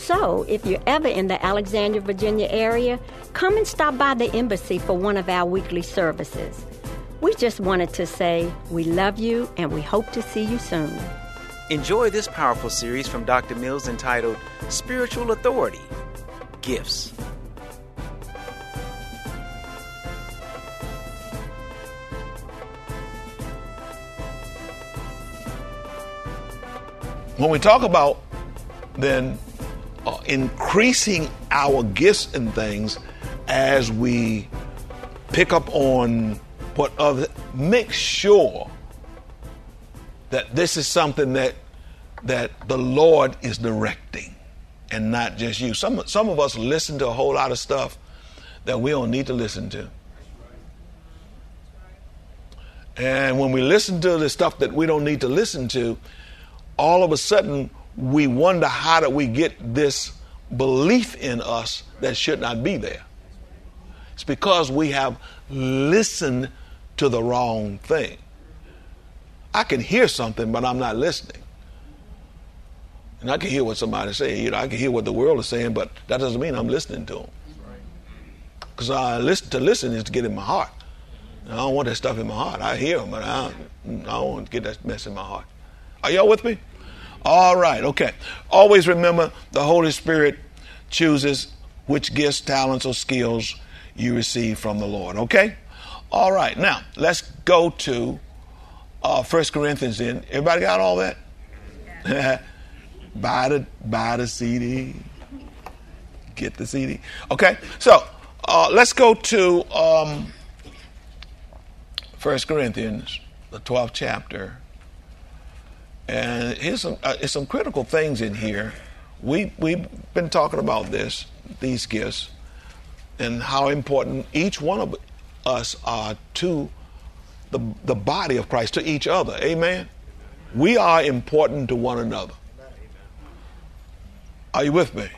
So, if you're ever in the Alexandria, Virginia area, come and stop by the embassy for one of our weekly services. We just wanted to say we love you and we hope to see you soon. Enjoy this powerful series from Dr. Mills entitled Spiritual Authority Gifts. When we talk about then increasing our gifts and things as we pick up on what other, make sure that this is something that that the Lord is directing and not just you. Some some of us listen to a whole lot of stuff that we don't need to listen to. And when we listen to the stuff that we don't need to listen to, all of a sudden we wonder how did we get this belief in us that should not be there. It's because we have listened to the wrong thing. I can hear something, but I'm not listening. And I can hear what somebody's saying. You know, I can hear what the world is saying, but that doesn't mean I'm listening to them. Because I listen to listen is to get in my heart. I don't want that stuff in my heart. I hear them, but I I don't want to get that mess in my heart. Are y'all with me? All right, okay. Always remember the Holy Spirit chooses which gifts, talents, or skills you receive from the Lord, okay? All right, now let's go to uh, 1 Corinthians then. Everybody got all that? Yeah. buy, the, buy the CD. Get the CD. Okay, so uh, let's go to um, 1 Corinthians, the 12th chapter. And here's some, uh, some critical things in here. We, we've been talking about this, these gifts, and how important each one of us are to the, the body of Christ, to each other. Amen? We are important to one another. Are you with me?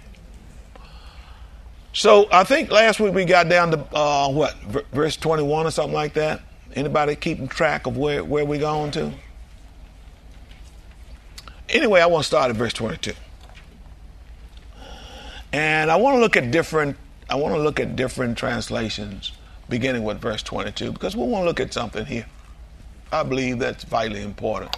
So I think last week we got down to uh, what verse 21 or something like that. Anybody keeping track of where, where we're going to? Anyway, I want to start at verse 22. And I want to look at different I want to look at different translations beginning with verse 22 because we want to look at something here. I believe that's vitally important.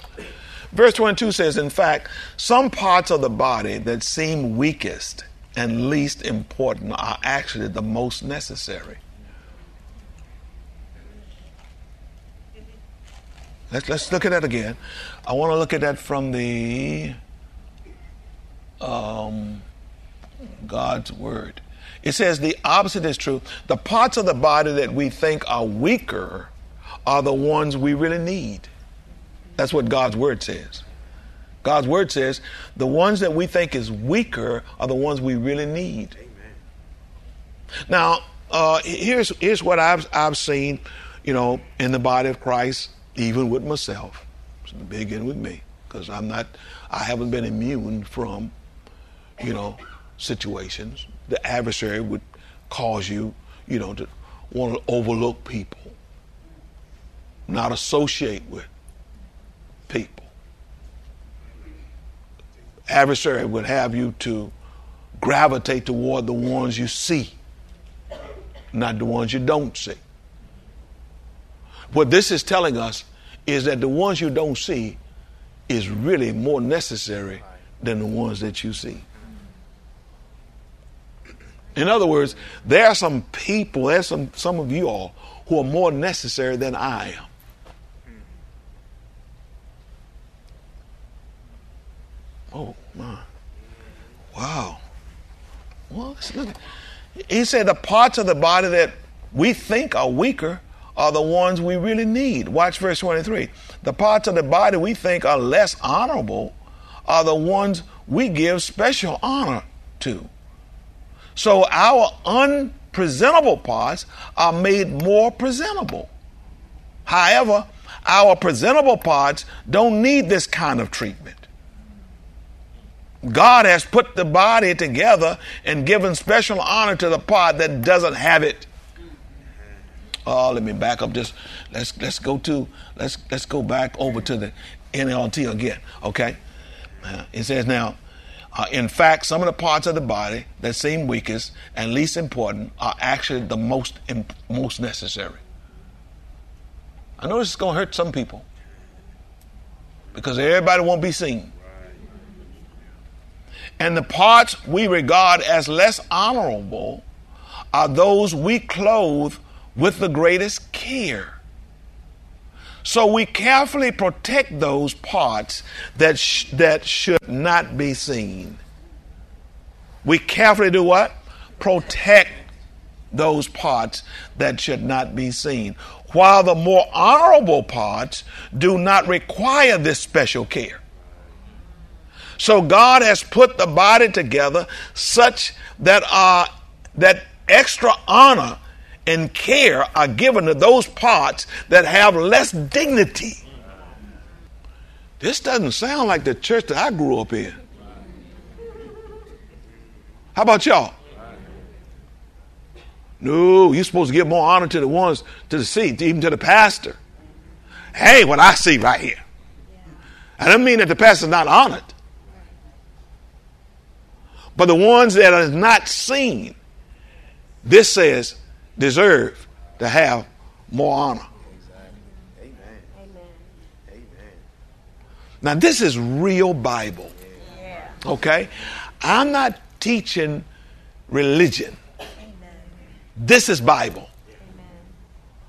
Verse 22 says, In fact, some parts of the body that seem weakest and least important are actually the most necessary. Let's, let's look at that again. I want to look at that from the um, God's Word. It says the opposite is true. The parts of the body that we think are weaker are the ones we really need. That's what God's Word says. God's Word says the ones that we think is weaker are the ones we really need. Now, uh, here's, here's what I've, I've seen, you know, in the body of Christ, even with myself. Begin with me, because I'm not, I haven't been immune from, you know, situations. The adversary would cause you, you know, to want to overlook people, not associate with people. Adversary would have you to gravitate toward the ones you see, not the ones you don't see. What this is telling us is that the ones you don't see is really more necessary than the ones that you see. In other words, there are some people, there's some, some of you all who are more necessary than I am. Oh, my. Wow. Well, look. He said the parts of the body that we think are weaker are the ones we really need. Watch verse 23. The parts of the body we think are less honorable are the ones we give special honor to. So our unpresentable parts are made more presentable. However, our presentable parts don't need this kind of treatment. God has put the body together and given special honor to the part that doesn't have it. Oh, let me back up just let's let's go to let's let's go back over to the NLT again. Okay, uh, it says now. Uh, in fact, some of the parts of the body that seem weakest and least important are actually the most imp- most necessary. I know this is going to hurt some people because everybody won't be seen. And the parts we regard as less honorable are those we clothe with the greatest care. So we carefully protect those parts that, sh- that should not be seen. We carefully do what? Protect those parts that should not be seen. While the more honorable parts do not require this special care. So God has put the body together such that uh, that extra honor and care are given to those parts that have less dignity. This doesn't sound like the church that I grew up in. How about y'all? No, you're supposed to give more honor to the ones to the seat, even to the pastor. Hey, what I see right here. I don't mean that the pastor's not honored. But the ones that are not seen, this says, deserve to have more honor. Amen. Amen. Now, this is real Bible. Okay? I'm not teaching religion. This is Bible.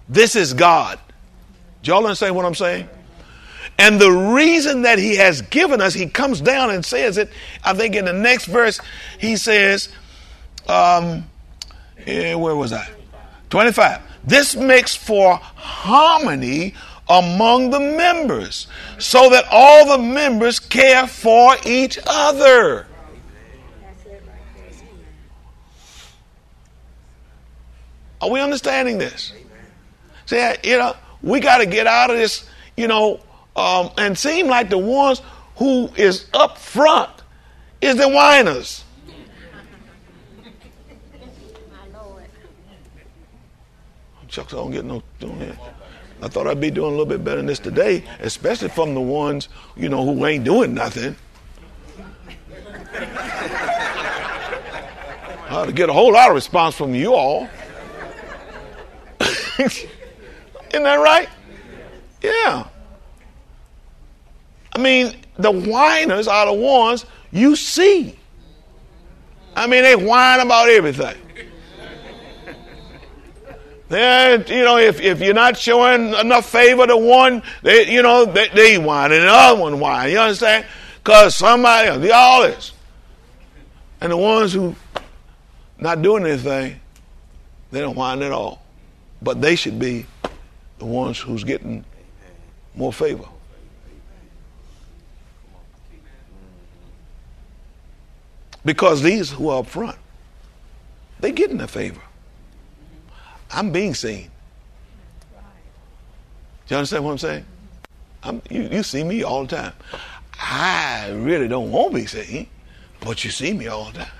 This is God. Do y'all understand what I'm saying? And the reason that he has given us, he comes down and says it. I think in the next verse, he says, um, eh, where was I? 25. This makes for harmony among the members so that all the members care for each other. Are we understanding this? See, you know, we got to get out of this, you know, um, and seem like the ones who is up front is the whiners. I don't get no doing that. I thought I'd be doing a little bit better than this today, especially from the ones, you know, who ain't doing nothing. I to get a whole lot of response from you all. Isn't that right? Yeah. I mean, the whiners are the ones you see. I mean, they whine about everything. They're, you know, if, if you're not showing enough favor to one, they, you know, they, they whine and the other one whine. You understand? Because somebody, they all this. And the ones who not doing anything, they don't whine at all. But they should be the ones who's getting more favor. Because these who are up front, they getting the favor. I'm being seen. Do you understand what I'm saying? I'm, you, you see me all the time. I really don't want to be seen, but you see me all the time.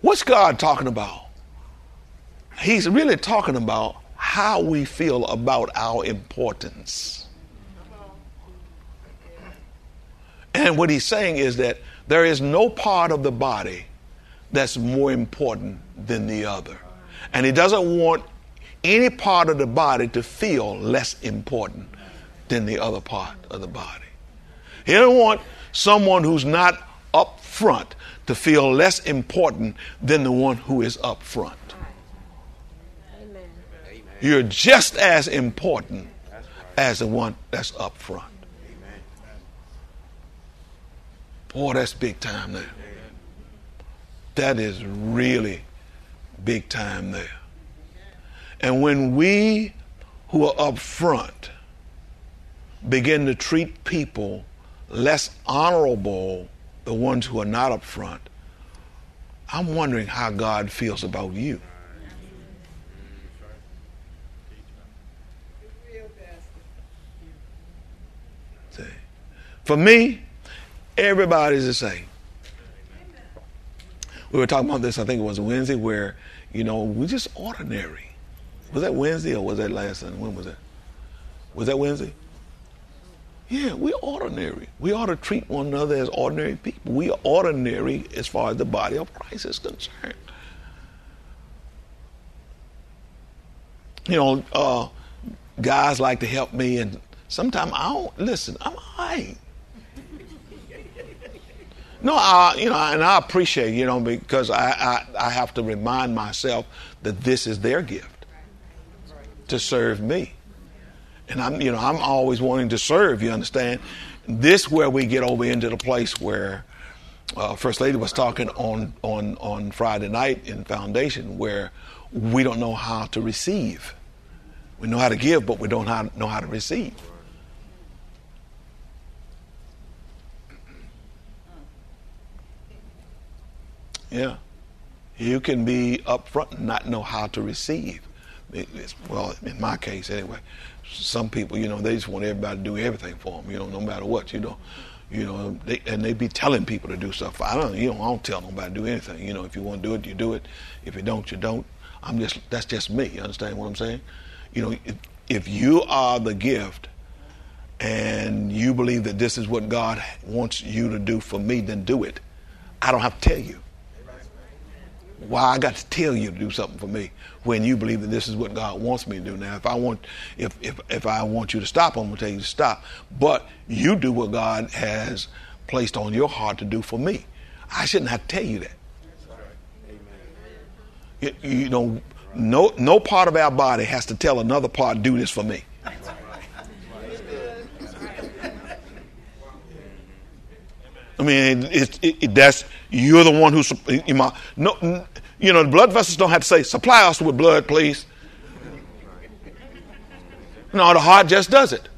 What's God talking about? He's really talking about how we feel about our importance. And what he's saying is that there is no part of the body that's more important than the other. And he doesn't want any part of the body to feel less important than the other part of the body. He doesn't want someone who's not up front to feel less important than the one who is up front. Amen. You're just as important as the one that's up front. Boy, that's big time there. That is really big time there. And when we who are up front begin to treat people less honorable, the ones who are not up front, I'm wondering how God feels about you. For me, Everybody's the same. We were talking about this, I think it was Wednesday, where, you know, we're just ordinary. Was that Wednesday or was that last Sunday? When was that? Was that Wednesday? Yeah, we're ordinary. We ought to treat one another as ordinary people. We are ordinary as far as the body of Christ is concerned. You know, uh, guys like to help me, and sometimes I don't listen. I'm all right. No, I, you know, and I appreciate, you know, because I, I, I have to remind myself that this is their gift to serve me. And I'm, you know, I'm always wanting to serve, you understand? This where we get over into the place where uh, First Lady was talking on, on, on Friday night in Foundation where we don't know how to receive. We know how to give, but we don't know how to receive. Yeah. You can be upfront and not know how to receive. It's, well, in my case, anyway, some people, you know, they just want everybody to do everything for them, you know, no matter what, you know. You know, they, and they be telling people to do stuff. I don't, you know, I don't tell nobody to do anything. You know, if you want to do it, you do it. If you don't, you don't. I'm just, that's just me. You understand what I'm saying? You know, if, if you are the gift and you believe that this is what God wants you to do for me, then do it. I don't have to tell you why I got to tell you to do something for me when you believe that this is what God wants me to do. Now, if I want, if if if I want you to stop, I'm gonna tell you to stop. But you do what God has placed on your heart to do for me. I shouldn't have to tell you that. You, you know, no no part of our body has to tell another part do this for me. I mean, it, it, it, that's you're the one who you no, you know the blood vessels don't have to say supply us with blood, please. No, the heart just does it.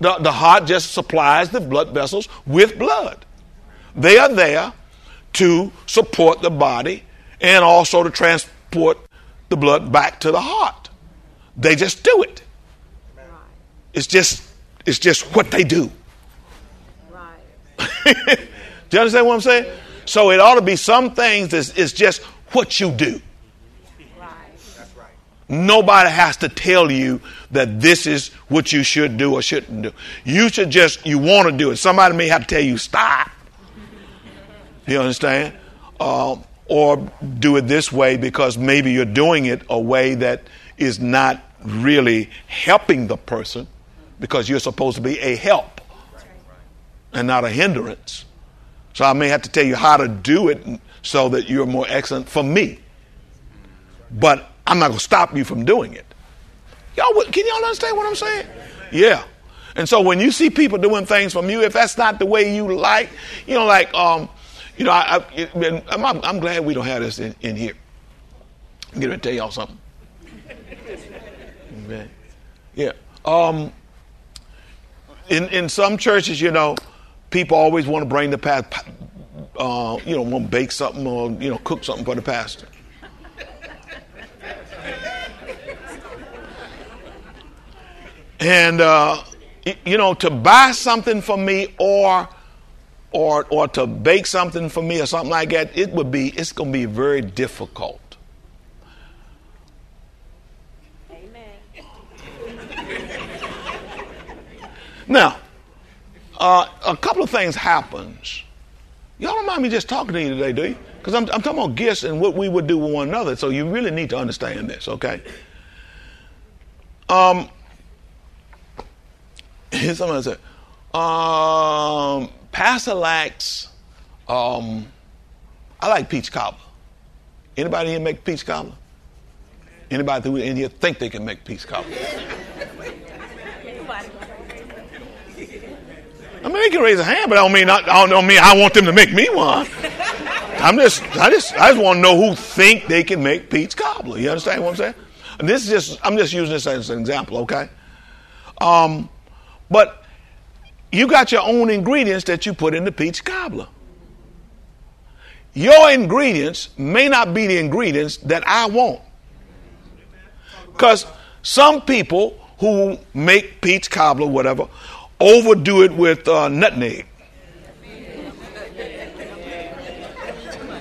The, the heart just supplies the blood vessels with blood. They are there to support the body and also to transport the blood back to the heart. They just do it. It's just it's just what they do. do you understand what I'm saying? So it ought to be some things that's it's just what you do. Nobody has to tell you that this is what you should do or shouldn't do. You should just, you want to do it. Somebody may have to tell you, stop. You understand? Uh, or do it this way because maybe you're doing it a way that is not really helping the person because you're supposed to be a help and not a hindrance. So I may have to tell you how to do it so that you're more excellent for me. But I'm not going to stop you from doing it. Y'all, can y'all understand what I'm saying? Yeah. And so when you see people doing things from you, if that's not the way you like, you know, like, um, you know, I, I'm, glad we don't have this in, in here. I'm going to tell y'all something. Yeah. Um, in in some churches, you know, people always want to bring the past, uh, you know, want to bake something or you know, cook something for the pastor. and uh, you know, to buy something for me or or or to bake something for me or something like that, it would be it's going to be very difficult. Amen. Now, uh, a couple of things happens. Y'all don't mind me just talking to you today, do you? Because I'm, I'm talking about gifts and what we would do with one another. So you really need to understand this, okay? Um, somebody said, um, Pastor um, I like peach cobbler. Anybody here make peach cobbler? Anybody in here think they can make peach cobbler? I mean, they can raise a hand, but I don't mean I, I don't mean I want them to make me one. I'm just I just I just want to know who think they can make peach cobbler. You understand what I'm saying? And this is just I'm just using this as an example, okay? Um, but you got your own ingredients that you put in the peach cobbler. Your ingredients may not be the ingredients that I want. Because some people who make peach cobbler, whatever, overdo it with uh, nutmeg.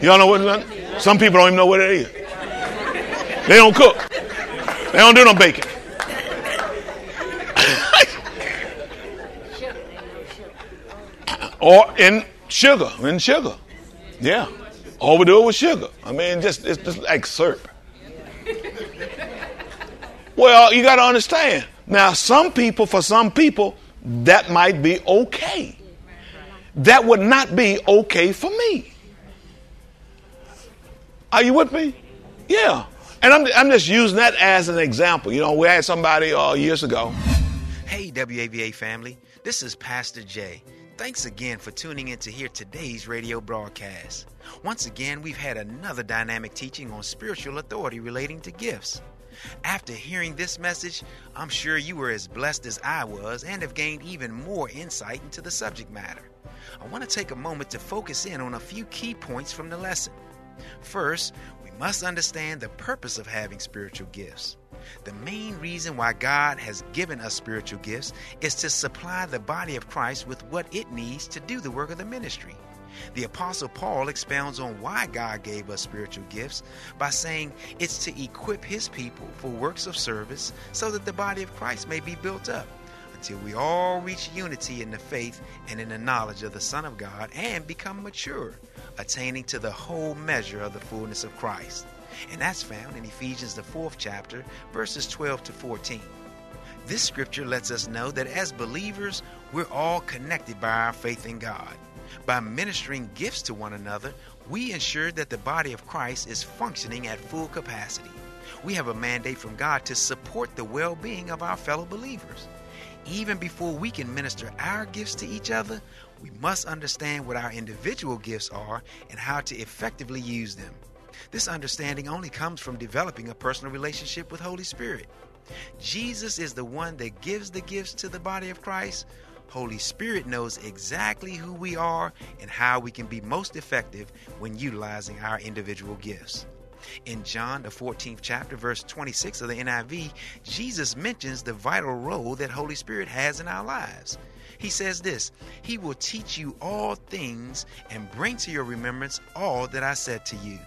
Y'all know what? Some people don't even know what it is. They don't cook. They don't do no baking. or in sugar, in sugar. Yeah. Overdo it with sugar. I mean, just it's just like syrup. Well, you got to understand. Now, some people, for some people, that might be okay. That would not be okay for me. Are you with me? Yeah. And I'm, I'm just using that as an example. You know, we had somebody uh, years ago. Hey, WAVA family. This is Pastor Jay. Thanks again for tuning in to hear today's radio broadcast. Once again, we've had another dynamic teaching on spiritual authority relating to gifts. After hearing this message, I'm sure you were as blessed as I was and have gained even more insight into the subject matter. I want to take a moment to focus in on a few key points from the lesson. First, we must understand the purpose of having spiritual gifts. The main reason why God has given us spiritual gifts is to supply the body of Christ with what it needs to do the work of the ministry. The Apostle Paul expounds on why God gave us spiritual gifts by saying it's to equip his people for works of service so that the body of Christ may be built up until we all reach unity in the faith and in the knowledge of the Son of God and become mature, attaining to the whole measure of the fullness of Christ. And that's found in Ephesians, the fourth chapter, verses 12 to 14. This scripture lets us know that as believers, we're all connected by our faith in God. By ministering gifts to one another, we ensure that the body of Christ is functioning at full capacity. We have a mandate from God to support the well being of our fellow believers. Even before we can minister our gifts to each other, we must understand what our individual gifts are and how to effectively use them. This understanding only comes from developing a personal relationship with Holy Spirit. Jesus is the one that gives the gifts to the body of Christ, Holy Spirit knows exactly who we are and how we can be most effective when utilizing our individual gifts. In John, the 14th chapter, verse 26 of the NIV, Jesus mentions the vital role that Holy Spirit has in our lives. He says this He will teach you all things and bring to your remembrance all that I said to you.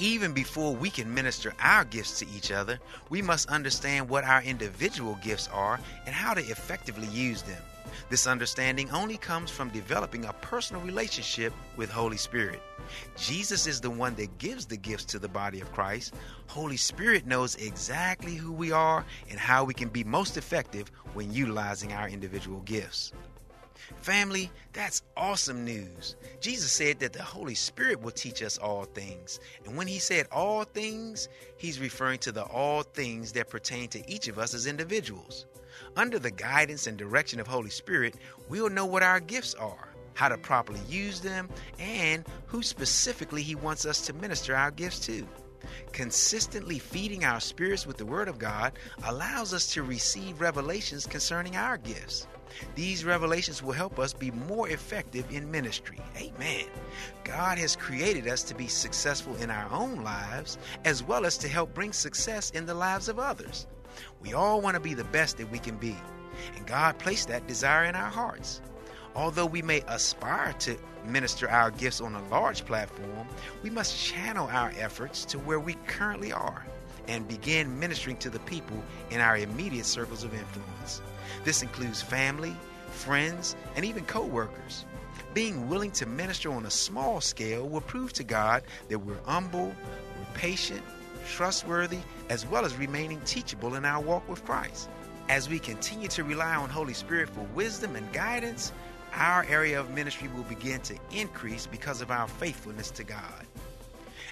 Even before we can minister our gifts to each other, we must understand what our individual gifts are and how to effectively use them. This understanding only comes from developing a personal relationship with Holy Spirit. Jesus is the one that gives the gifts to the body of Christ. Holy Spirit knows exactly who we are and how we can be most effective when utilizing our individual gifts. Family, that's awesome news. Jesus said that the Holy Spirit will teach us all things. And when he said all things, he's referring to the all things that pertain to each of us as individuals. Under the guidance and direction of Holy Spirit, we'll know what our gifts are, how to properly use them, and who specifically he wants us to minister our gifts to. Consistently feeding our spirits with the Word of God allows us to receive revelations concerning our gifts. These revelations will help us be more effective in ministry. Amen. God has created us to be successful in our own lives as well as to help bring success in the lives of others. We all want to be the best that we can be, and God placed that desire in our hearts. Although we may aspire to minister our gifts on a large platform, we must channel our efforts to where we currently are and begin ministering to the people in our immediate circles of influence. This includes family, friends, and even co workers. Being willing to minister on a small scale will prove to God that we're humble, we're patient, trustworthy, as well as remaining teachable in our walk with Christ. As we continue to rely on Holy Spirit for wisdom and guidance, our area of ministry will begin to increase because of our faithfulness to God.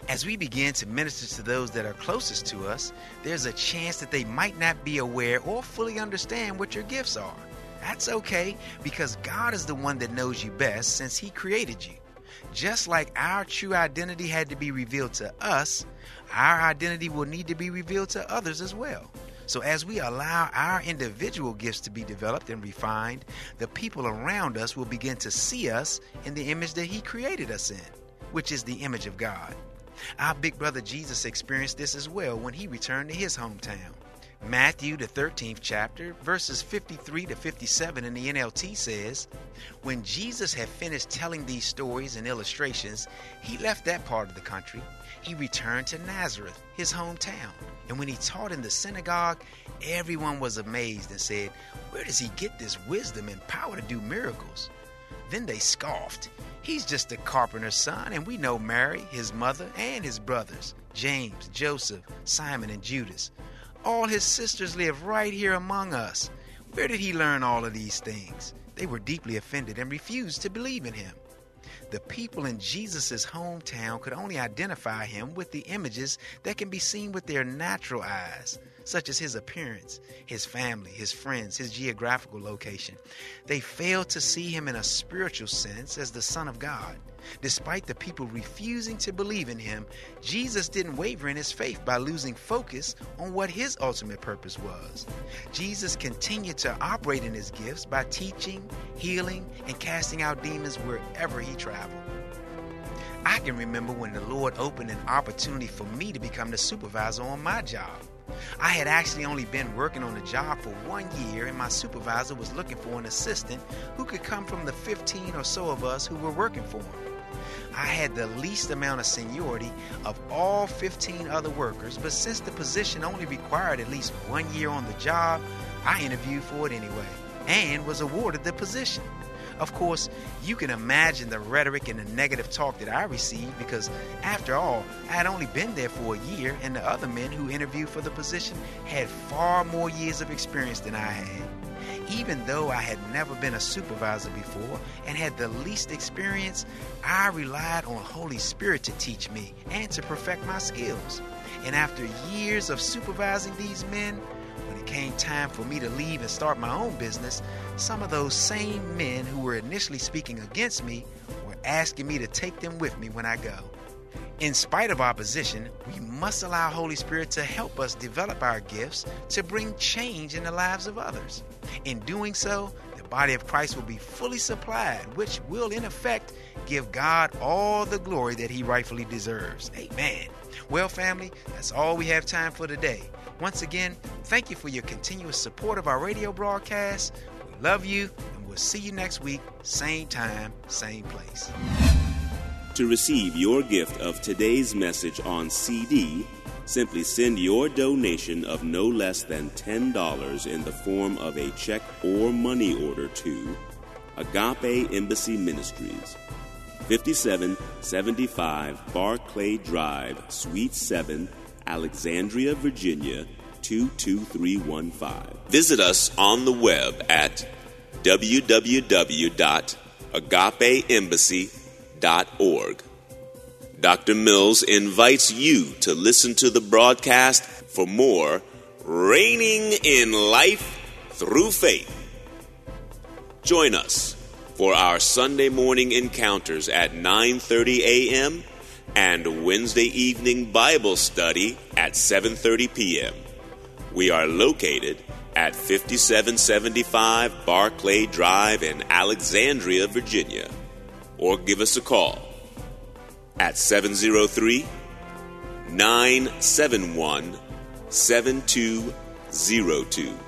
As we begin to minister to those that are closest to us, there's a chance that they might not be aware or fully understand what your gifts are. That's okay because God is the one that knows you best since He created you. Just like our true identity had to be revealed to us, our identity will need to be revealed to others as well. So, as we allow our individual gifts to be developed and refined, the people around us will begin to see us in the image that He created us in, which is the image of God. Our big brother Jesus experienced this as well when he returned to his hometown. Matthew, the 13th chapter, verses 53 to 57 in the NLT says, When Jesus had finished telling these stories and illustrations, he left that part of the country. He returned to Nazareth, his hometown. And when he taught in the synagogue, everyone was amazed and said, Where does he get this wisdom and power to do miracles? Then they scoffed. He's just a carpenter's son, and we know Mary, his mother, and his brothers, James, Joseph, Simon, and Judas. All his sisters live right here among us. Where did he learn all of these things? They were deeply offended and refused to believe in him. The people in Jesus' hometown could only identify him with the images that can be seen with their natural eyes, such as his appearance, his family, his friends, his geographical location. They failed to see him in a spiritual sense as the Son of God. Despite the people refusing to believe in him, Jesus didn't waver in his faith by losing focus on what his ultimate purpose was. Jesus continued to operate in his gifts by teaching, healing, and casting out demons wherever he traveled. I can remember when the Lord opened an opportunity for me to become the supervisor on my job. I had actually only been working on the job for one year, and my supervisor was looking for an assistant who could come from the 15 or so of us who were working for him. I had the least amount of seniority of all 15 other workers, but since the position only required at least one year on the job, I interviewed for it anyway and was awarded the position. Of course, you can imagine the rhetoric and the negative talk that I received because, after all, I had only been there for a year, and the other men who interviewed for the position had far more years of experience than I had. Even though I had never been a supervisor before and had the least experience, I relied on Holy Spirit to teach me and to perfect my skills. And after years of supervising these men, came time for me to leave and start my own business, some of those same men who were initially speaking against me were asking me to take them with me when I go. In spite of opposition, we must allow Holy Spirit to help us develop our gifts to bring change in the lives of others. In doing so, the body of Christ will be fully supplied, which will, in effect, give God all the glory that he rightfully deserves. Amen. Well, family, that's all we have time for today. Once again, thank you for your continuous support of our radio broadcast. We love you, and we'll see you next week, same time, same place. To receive your gift of today's message on CD, Simply send your donation of no less than $10 in the form of a check or money order to Agape Embassy Ministries, 5775 Barclay Drive, Suite 7, Alexandria, Virginia 22315. Visit us on the web at www.agapeembassy.org. Dr. Mills invites you to listen to the broadcast for more Reigning in Life Through Faith. Join us for our Sunday morning encounters at 9:30 a.m. and Wednesday evening Bible study at 7:30 p.m. We are located at 5775 Barclay Drive in Alexandria, Virginia. Or give us a call at 703 971 7202.